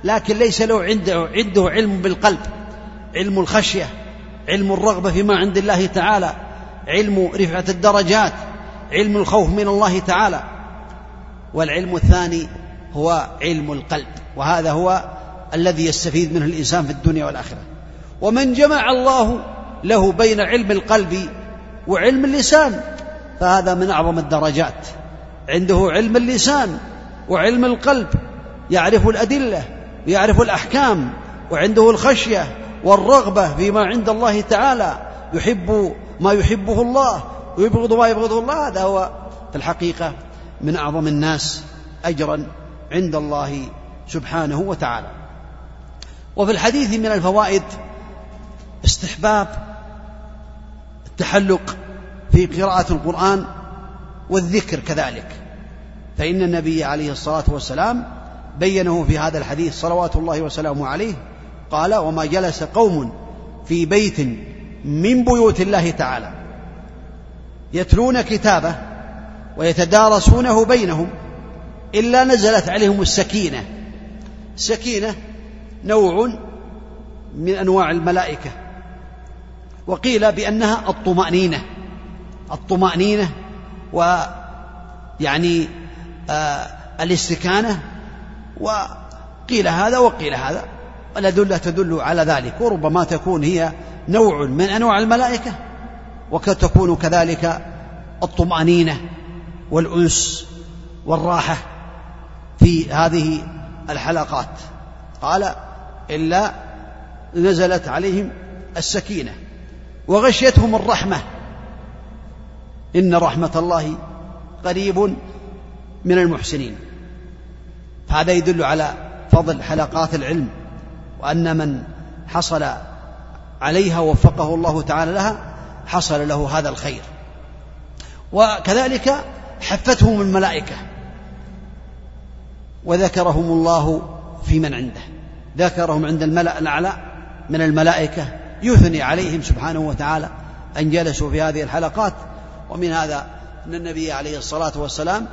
لكن ليس له عنده عنده علم بالقلب. علم الخشية علم الرغبة فيما عند الله تعالى. علم رفعة الدرجات علم الخوف من الله تعالى. والعلم الثاني هو علم القلب وهذا هو الذي يستفيد منه الإنسان في الدنيا والآخرة. ومن جمع الله له بين علم القلب وعلم اللسان فهذا من أعظم الدرجات. عنده علم اللسان وعلم القلب يعرف الأدلة ويعرف الأحكام وعنده الخشية والرغبة فيما عند الله تعالى. يحب ما يحبه الله ويبغض ما يبغضه الله. هذا هو في الحقيقة من أعظم الناس اجرا عند الله سبحانه وتعالى. وفي الحديث من الفوائد استحباب التحلق في قراءة القرآن والذكر كذلك. فإن النبي عليه الصلاة والسلام بينه في هذا الحديث صلوات الله وسلامه عليه قال وما جلس قوم في بيت من بيوت الله تعالى يتلون كتابه ويتدارسونه بينهم إلا نزلت عليهم السكينة. السكينة نوع من أنواع الملائكة. وقيل بأنها الطمأنينة. الطمأنينة ويعني آه الاستكانة وقيل هذا وقيل هذا. والأدلة تدل على ذلك. وربما تكون هي نوع من أنواع الملائكة وقد تكون كذلك الطمأنينة والأنس والراحة في هذه الحلقات. قال إلا نزلت عليهم السكينة. وغشيتهم الرحمة. إن رحمة الله قريب من المحسنين. هذا يدل على فضل حلقات العلم وأن من حصل عليها وفقه الله تعالى لها حصل له هذا الخير. وكذلك حفتهم الملائكة. وذكرهم الله في من عنده. ذكرهم عند الملأ الأعلى من الملائكة يثني عليهم سبحانه وتعالى أن جلسوا في هذه الحلقات. ومن هذا أن النبي عليه الصلاة والسلام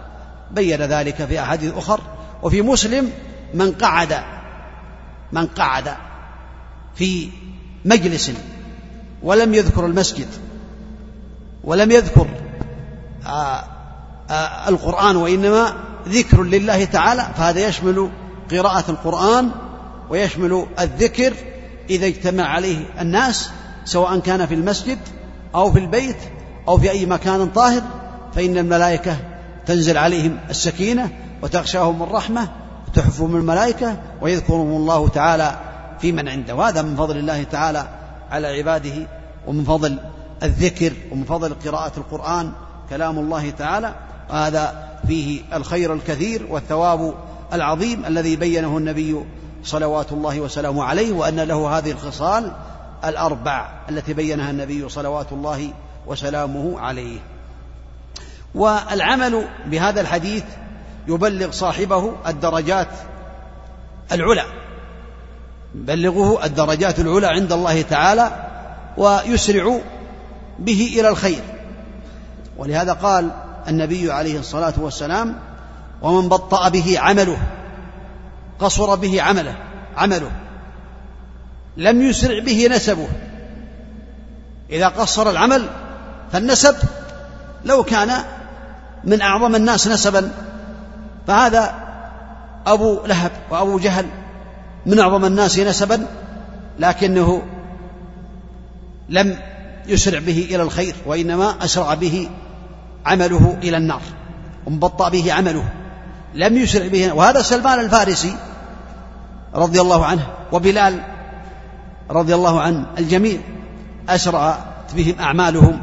بين ذلك في أحاديث أخر. وفي مسلم من قعد من قعد في مجلس ولم يذكر المسجد ولم يذكر آآ آآ القرآن وإنما ذكر لله تعالى. فهذا يشمل قراءة القرآن ويشمل الذكر إذا اجتمع عليه الناس سواء كان في المسجد أو في البيت أو في أي مكان طاهر فإن الملائكة تنزل عليهم السكينة وتغشاهم الرحمة وتحفهم الملائكة ويذكرهم الله تعالى في من عنده. وهذا من فضل الله تعالى على عباده ومن فضل الذكر ومن فضل قراءة القرآن كلام الله تعالى. وهذا فيه الخير الكثير والثواب العظيم الذي بينه النبي صلوات الله وسلامه عليه وأن له هذه الخصال الأربع التي بينها النبي صلوات الله وسلامه عليه. والعمل بهذا الحديث يبلغ صاحبه الدرجات العلى يبلغه الدرجات العلى عند الله تعالى ويسرع به إلى الخير. ولهذا قال النبي عليه الصلاة والسلام ومن بطأ به عمله قصر به عمله عمله. لم يسرع به نسبه. إذا قصر العمل فالنسب لو كان من أعظم الناس نسبا فهذا أبو لهب وأبو جهل من أعظم الناس نسبا لكنه لم يسرع به إلى الخير وإنما أسرع به عمله إلى النار وانبطأ به عمله. لم يسرع به وهذا سلمان الفارسي رضي الله عنه وبلال رضي الله عنه الجميع أسرعت بهم أعمالهم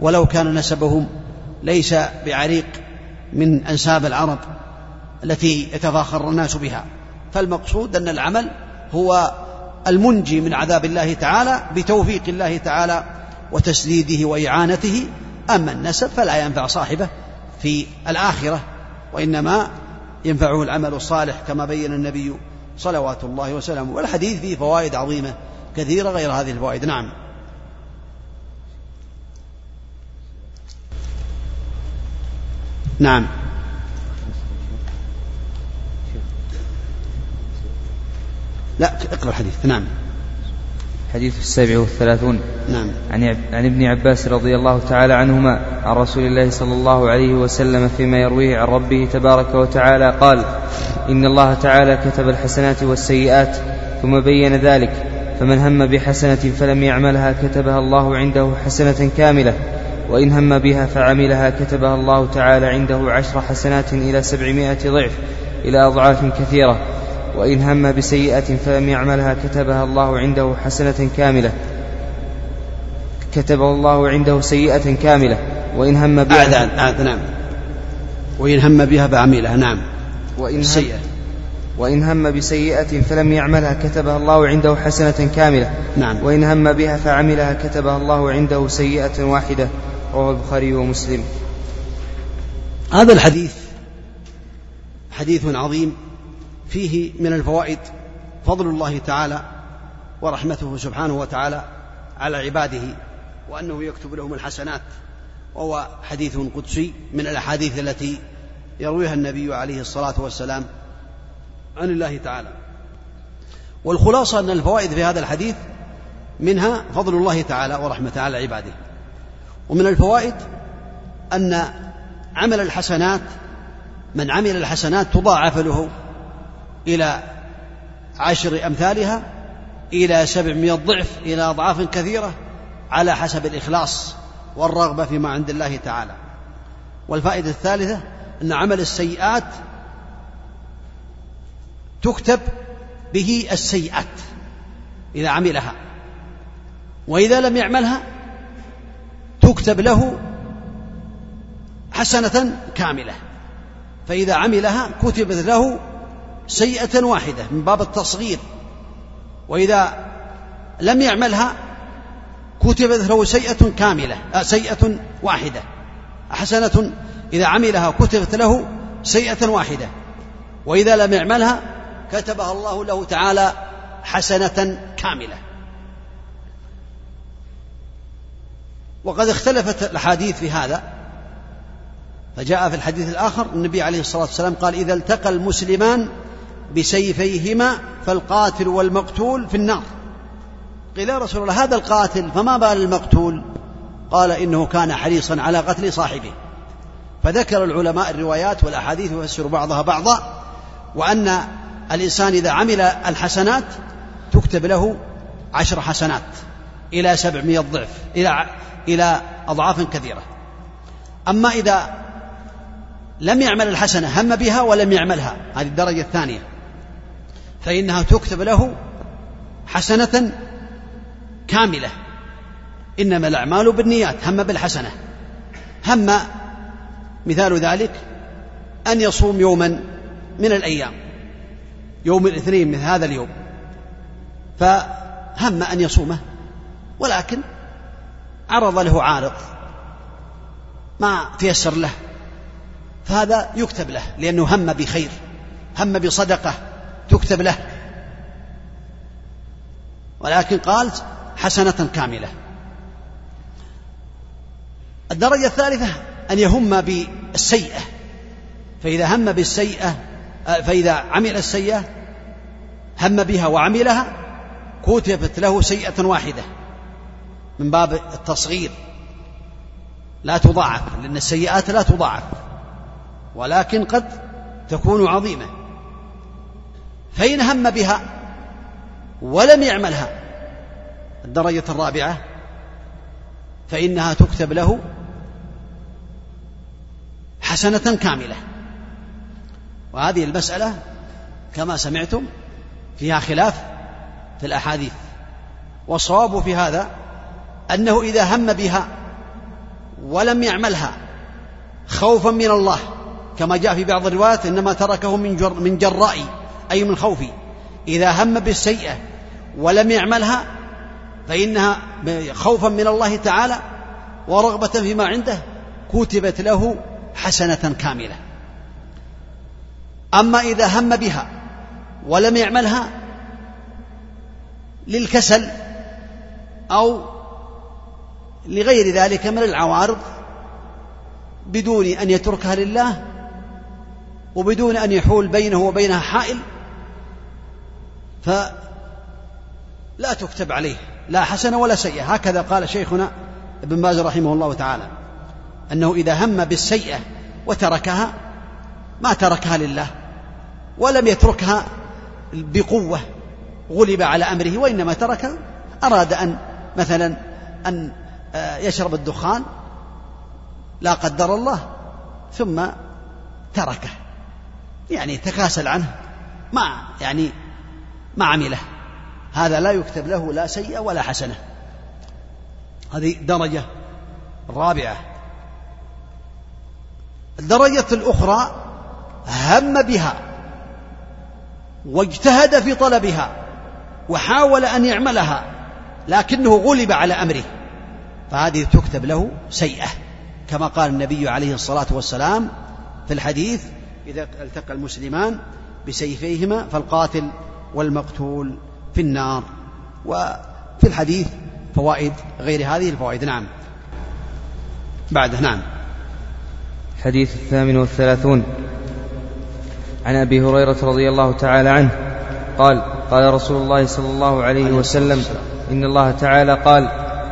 ولو كان نسبهم ليس بعريق من أنساب العرب التي يتفاخر الناس بها. فالمقصود أن العمل هو المنجي من عذاب الله تعالى بتوفيق الله تعالى وتسديده وإعانته. أما النسب فلا ينفع صاحبه في الآخرة وإنما ينفعه العمل الصالح كما بين النبي صلوات الله وسلامه. والحديث فيه فوائد عظيمة كثيرة غير هذه الفوائد. نعم. نعم. لا اقرأ الحديث. نعم. حديث السابع والثلاثون. نعم. عن, عن ابن عباس رضي الله تعالى عنهما عن رسول الله صلى الله عليه وسلم فيما يرويه عن ربه تبارك وتعالى قال إن الله تعالى كتب الحسنات والسيئات ثم بين ذلك فمن هم بحسنة فلم يعملها كتبها الله عنده حسنة كاملة وإن هم بها فعملها كتبها الله تعالى عنده عشر حسنات إلى سبعمائة ضعف إلى أضعاف كثيرة. وإن هم بسيئة فلم يعملها كتبها الله عنده حسنة كاملة. كتب الله عنده سيئة كاملة. وإن هم بها أعد أعد نعم. وإن هم بها فعملها نعم. وإن هم وإن هم بسيئة فلم يعملها كتبها الله عنده حسنة كاملة. نعم. وإن هم بها فعملها كتبها الله عنده سيئة واحدة. رواه البخاري ومسلم. هذا الحديث حديث عظيم. فيه من الفوائد فضل الله تعالى ورحمته سبحانه وتعالى على عباده وأنه يكتب لهم الحسنات وهو حديث قدسي من الأحاديث التي يرويها النبي عليه الصلاة والسلام عن الله تعالى. والخلاصة أن الفوائد في هذا الحديث منها فضل الله تعالى ورحمته على عباده. ومن الفوائد أن عمل الحسنات من عمل الحسنات تضاعف له. إلى عشر أمثالها إلى سبعمائة ضعف إلى أضعاف كثيرة على حسب الإخلاص والرغبة فيما عند الله تعالى. والفائدة الثالثة أن عمل السيئات تكتب به السيئات إذا عملها. وإذا لم يعملها تكتب له حسنة كاملة. فإذا عملها كتبت له سيئة واحدة من باب التصغير. وإذا لم يعملها كتبت له سيئة كاملة آه سيئة واحدة. حسنة إذا عملها كتبت له سيئة واحدة. وإذا لم يعملها كتبها الله له تعالى حسنة كاملة. وقد اختلفت الأحاديث في هذا. فجاء في الحديث الآخر النبي عليه الصلاة والسلام قال إذا التقى المسلمان بسيفيهما فالقاتل والمقتول في النار. قيل يا رسول الله هذا القاتل فما بال المقتول؟ قال إنه كان حريصا على قتل صاحبه. فذكر العلماء الروايات والأحاديث ويفسر بعضها بعضا وأن الإنسان إذا عمل الحسنات تكتب له عشر حسنات إلى سبعمائة ضعف إلى إلى أضعاف كثيرة. أما إذا لم يعمل الحسنة هم بها ولم يعملها. هذه الدرجة الثانية. فإنها تكتب له حسنة كاملة. إنما الأعمال بالنيات هم بالحسنة. هم مثال ذلك أن يصوم يوما من الأيام يوم الاثنين من هذا اليوم. فهم أن يصومه ولكن عرض له عارض ما تيسر له. فهذا يكتب له لأنه هم بخير هم بصدقة. تكتب له. ولكن قال حسنة كاملة. الدرجة الثالثة أن يهم بالسيئة. فإذا هم بالسيئة فإذا عمل السيئة هم بها وعملها كتبت له سيئة واحدة. من باب التصغير. لا تضاعف لأن السيئات لا تضاعف. ولكن قد تكون عظيمة. فإن هم بها ولم يعملها الدرجة الرابعة فإنها تكتب له حسنة كاملة. وهذه المسألة كما سمعتم فيها خلاف في الأحاديث. والصواب في هذا أنه إذا هم بها ولم يعملها خوفا من الله كما جاء في بعض الروايات إنما تركه من جر من جراء أي من خوفي إذا هم بالسيئة ولم يعملها فإنها خوفا من الله تعالى ورغبة فيما عنده كتبت له حسنة كاملة. أما إذا هم بها ولم يعملها للكسل أو لغير ذلك من العوارض بدون أن يتركها لله وبدون أن يحول بينه وبينها حائل فلا تكتب عليه لا حسنة ولا سيئة. هكذا قال شيخنا ابن باز رحمه الله تعالى أنه إذا هم بالسيئة وتركها ما تركها لله ولم يتركها بقوة غلب على أمره وإنما تركها أراد أن مثلا أن آه، يشرب الدخان لا قدر الله ثم تركه. يعني تكاسل عنه. ما يعني ما عمله. هذا لا يكتب له لا سيئة ولا حسنة. هذه درجة رابعة. الدرجة الأخرى هم بها واجتهد في طلبها وحاول أن يعملها لكنه غلب على أمره. فهذه تكتب له سيئة. كما قال النبي عليه الصلاة والسلام في الحديث إذا التقى المسلمان بسيفيهما فالقاتل والمقتول في النار. وفي الحديث فوائد غير هذه الفوائد. نعم. بعده نعم. الحديث الثامن والثلاثون. عن أبي هريرة رضي الله تعالى عنه قال قال رسول الله صلى الله عليه وسلم إن الله تعالى قال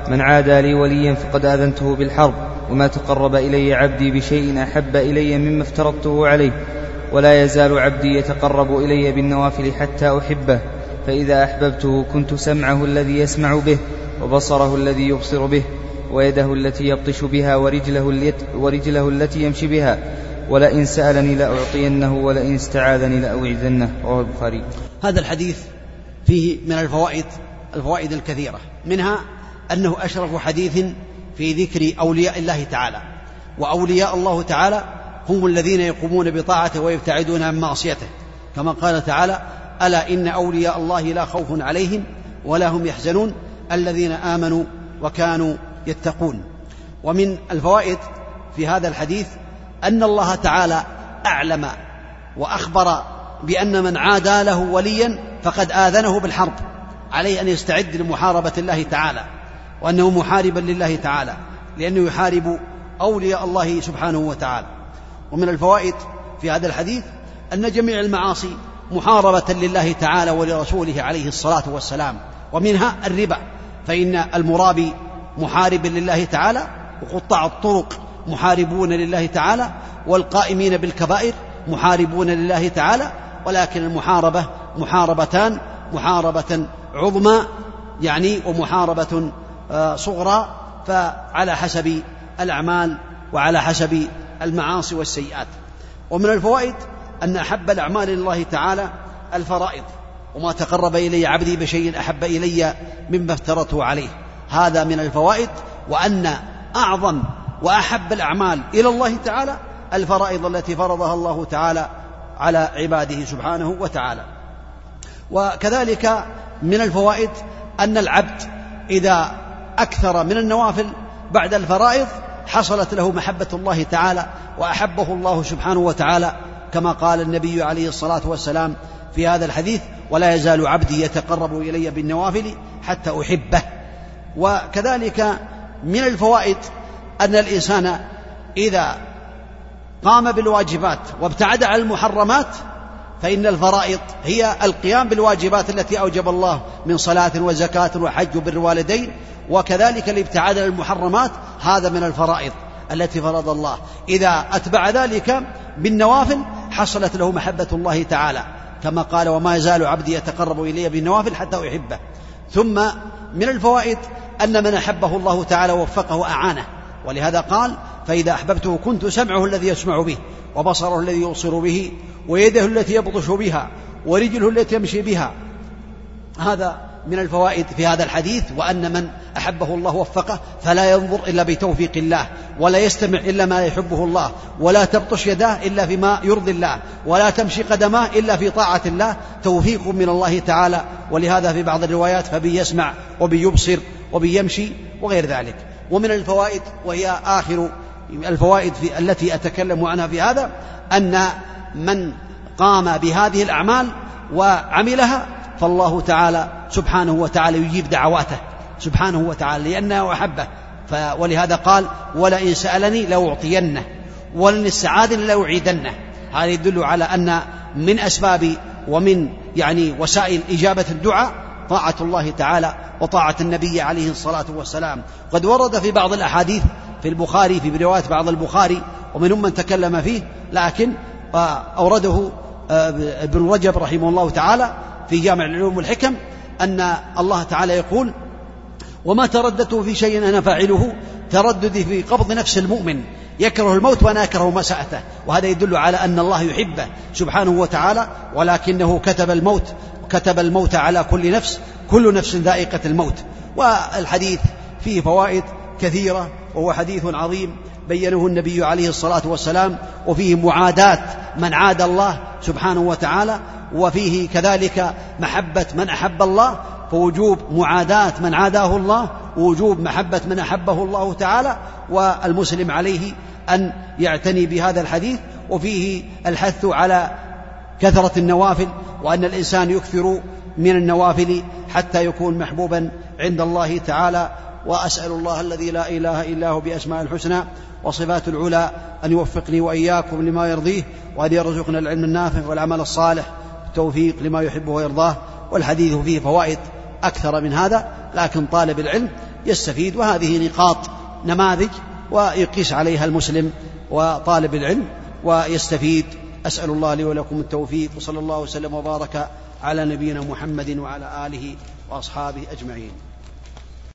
من عادى لي وليا فقد آذنته بالحرب وما تقرب إلي عبدي بشيء أحب إلي مما افترضته عليه. ولا يزال عبدي يتقرب إلي بالنوافل حتى أحبه فإذا أحببته كنت سمعه الذي يسمع به وبصره الذي يبصر به ويده التي يبطش بها ورجله, ورجله التي يمشي بها ولئن سألني لأعطينه ولئن استعاذني لأوعدنه. رواه البخاري. هذا الحديث فيه من الفوائد الفوائد الكثيرة. منها أنه أشرف حديث في ذكر أولياء الله تعالى. وأولياء الله تعالى هم الذين يقومون بطاعته ويبتعدون عن معصيته. كما قال تعالى ألا إن أولياء الله لا خوف عليهم ولا هم يحزنون الذين آمنوا وكانوا يتقون. ومن الفوائد في هذا الحديث أن الله تعالى أعلم وأخبر بأن من عادى له وليا فقد آذنه بالحرب عليه أن يستعد لمحاربة الله تعالى وأنه محاربا لله تعالى لأنه يحارب أولياء الله سبحانه وتعالى. ومن الفوائد في هذا الحديث أن جميع المعاصي محاربة لله تعالى ولرسوله عليه الصلاة والسلام ومنها الربا فإن المرابي محارب لله تعالى وقطاع الطرق محاربون لله تعالى والقائمين بالكبائر محاربون لله تعالى ولكن المحاربة محاربتان محاربة عظمى يعني ومحاربة آه، صغرى فعلى حسب الأعمال وعلى حسب المعاصي والسيئات. ومن الفوائد أن أحب الأعمال لله تعالى الفرائض وما تقرب إلي عبدي بشيء أحب إلي مما افترته عليه. هذا من الفوائد وأن أعظم وأحب الأعمال إلى الله تعالى الفرائض التي فرضها الله تعالى على عباده سبحانه وتعالى. وكذلك من الفوائد أن العبد إذا أكثر من النوافل بعد الفرائض حصلت له محبة الله تعالى وأحبه الله سبحانه وتعالى كما قال النبي عليه الصلاة والسلام في هذا الحديث ولا يزال عبدي يتقرب إلي بالنوافل حتى أحبه وكذلك من الفوائد أن الإنسان إذا قام بالواجبات وابتعد عن المحرمات فإن الفرائض هي القيام بالواجبات التي أوجب الله من صلاة وزكاة وحج وبر الوالدين وكذلك الابتعاد عن المحرمات هذا من الفرائض التي فرض الله. إذا أتبع ذلك بالنوافل حصلت له محبة الله تعالى. كما قال وما يزال عبدي يتقرب إلي بالنوافل حتى أحبه. ثم من الفوائد أن من أحبه الله تعالى وفقه أعانه ولهذا قال فإذا أحببته كنت سمعه الذي يسمع به وبصره الذي يبصر به ويده التي يبطش بها ورجله التي يمشي بها. هذا من الفوائد في هذا الحديث وأن من أحبه الله وفقه فلا ينظر إلا بتوفيق الله ولا يستمع إلا ما يحبه الله ولا تبطش يداه إلا فيما يرضي الله ولا تمشي قدماه إلا في طاعة الله توفيق من الله تعالى. ولهذا في بعض الروايات فبي يسمع وبي يبصر وبي يمشي وغير ذلك. ومن الفوائد وهي آخر الفوائد في التي أتكلم عنها في هذا أن من قام بهذه الأعمال وعملها فالله تعالى سبحانه وتعالى يجيب دعواته سبحانه وتعالى لأنه أحبه. ولهذا قال ولئن سألني لأعطينه ولن استعاذني لأعيدنه. هذا يدل على أن من أسباب ومن يعني وسائل إجابة الدعاء طاعة الله تعالى وطاعة النبي عليه الصلاة والسلام. قد ورد في بعض الأحاديث في البخاري في رواية بعض البخاري ومنهم من تكلم فيه لكن أورده آه، ابن رجب رحمه الله تعالى في جامع العلوم والحكم أن الله تعالى يقول وما ترددت في شيء أنا فاعله ترددي في قبض نفس المؤمن يكره الموت وأنا أكره مساءته وهذا يدل على أن الله يحبه سبحانه وتعالى ولكنه كتب الموت كتب الموت على كل نفس كل نفس ذائقة الموت. والحديث فيه فوائد كثيرة وهو حديث عظيم بينه النبي عليه الصلاة والسلام وفيه معاداة من عاد الله سبحانه وتعالى وفيه كذلك محبة من أحب الله فوجوب معاداة من عاداه الله ووجوب محبة من أحبه الله تعالى. والمسلم عليه أن يعتني بهذا الحديث وفيه الحث على كثرة النوافل وأن الإنسان يكثر من النوافل حتى يكون محبوبا عند الله تعالى. وأسأل الله الذي لا إله إلا هو بأسماء الحسنى وصفات العلى أن يوفقني وإياكم لما يرضيه وأن يرزقنا العلم النافع والعمل الصالح. التوفيق لما يحبه ويرضاه والحديث فيه فوائد أكثر من هذا لكن طالب العلم يستفيد. وهذه نقاط نماذج ويقيس عليها المسلم وطالب العلم ويستفيد أسأل الله لي ولكم التوفيق وصلى الله وسلم وبارك على نبينا محمد وعلى آله وأصحابه أجمعين.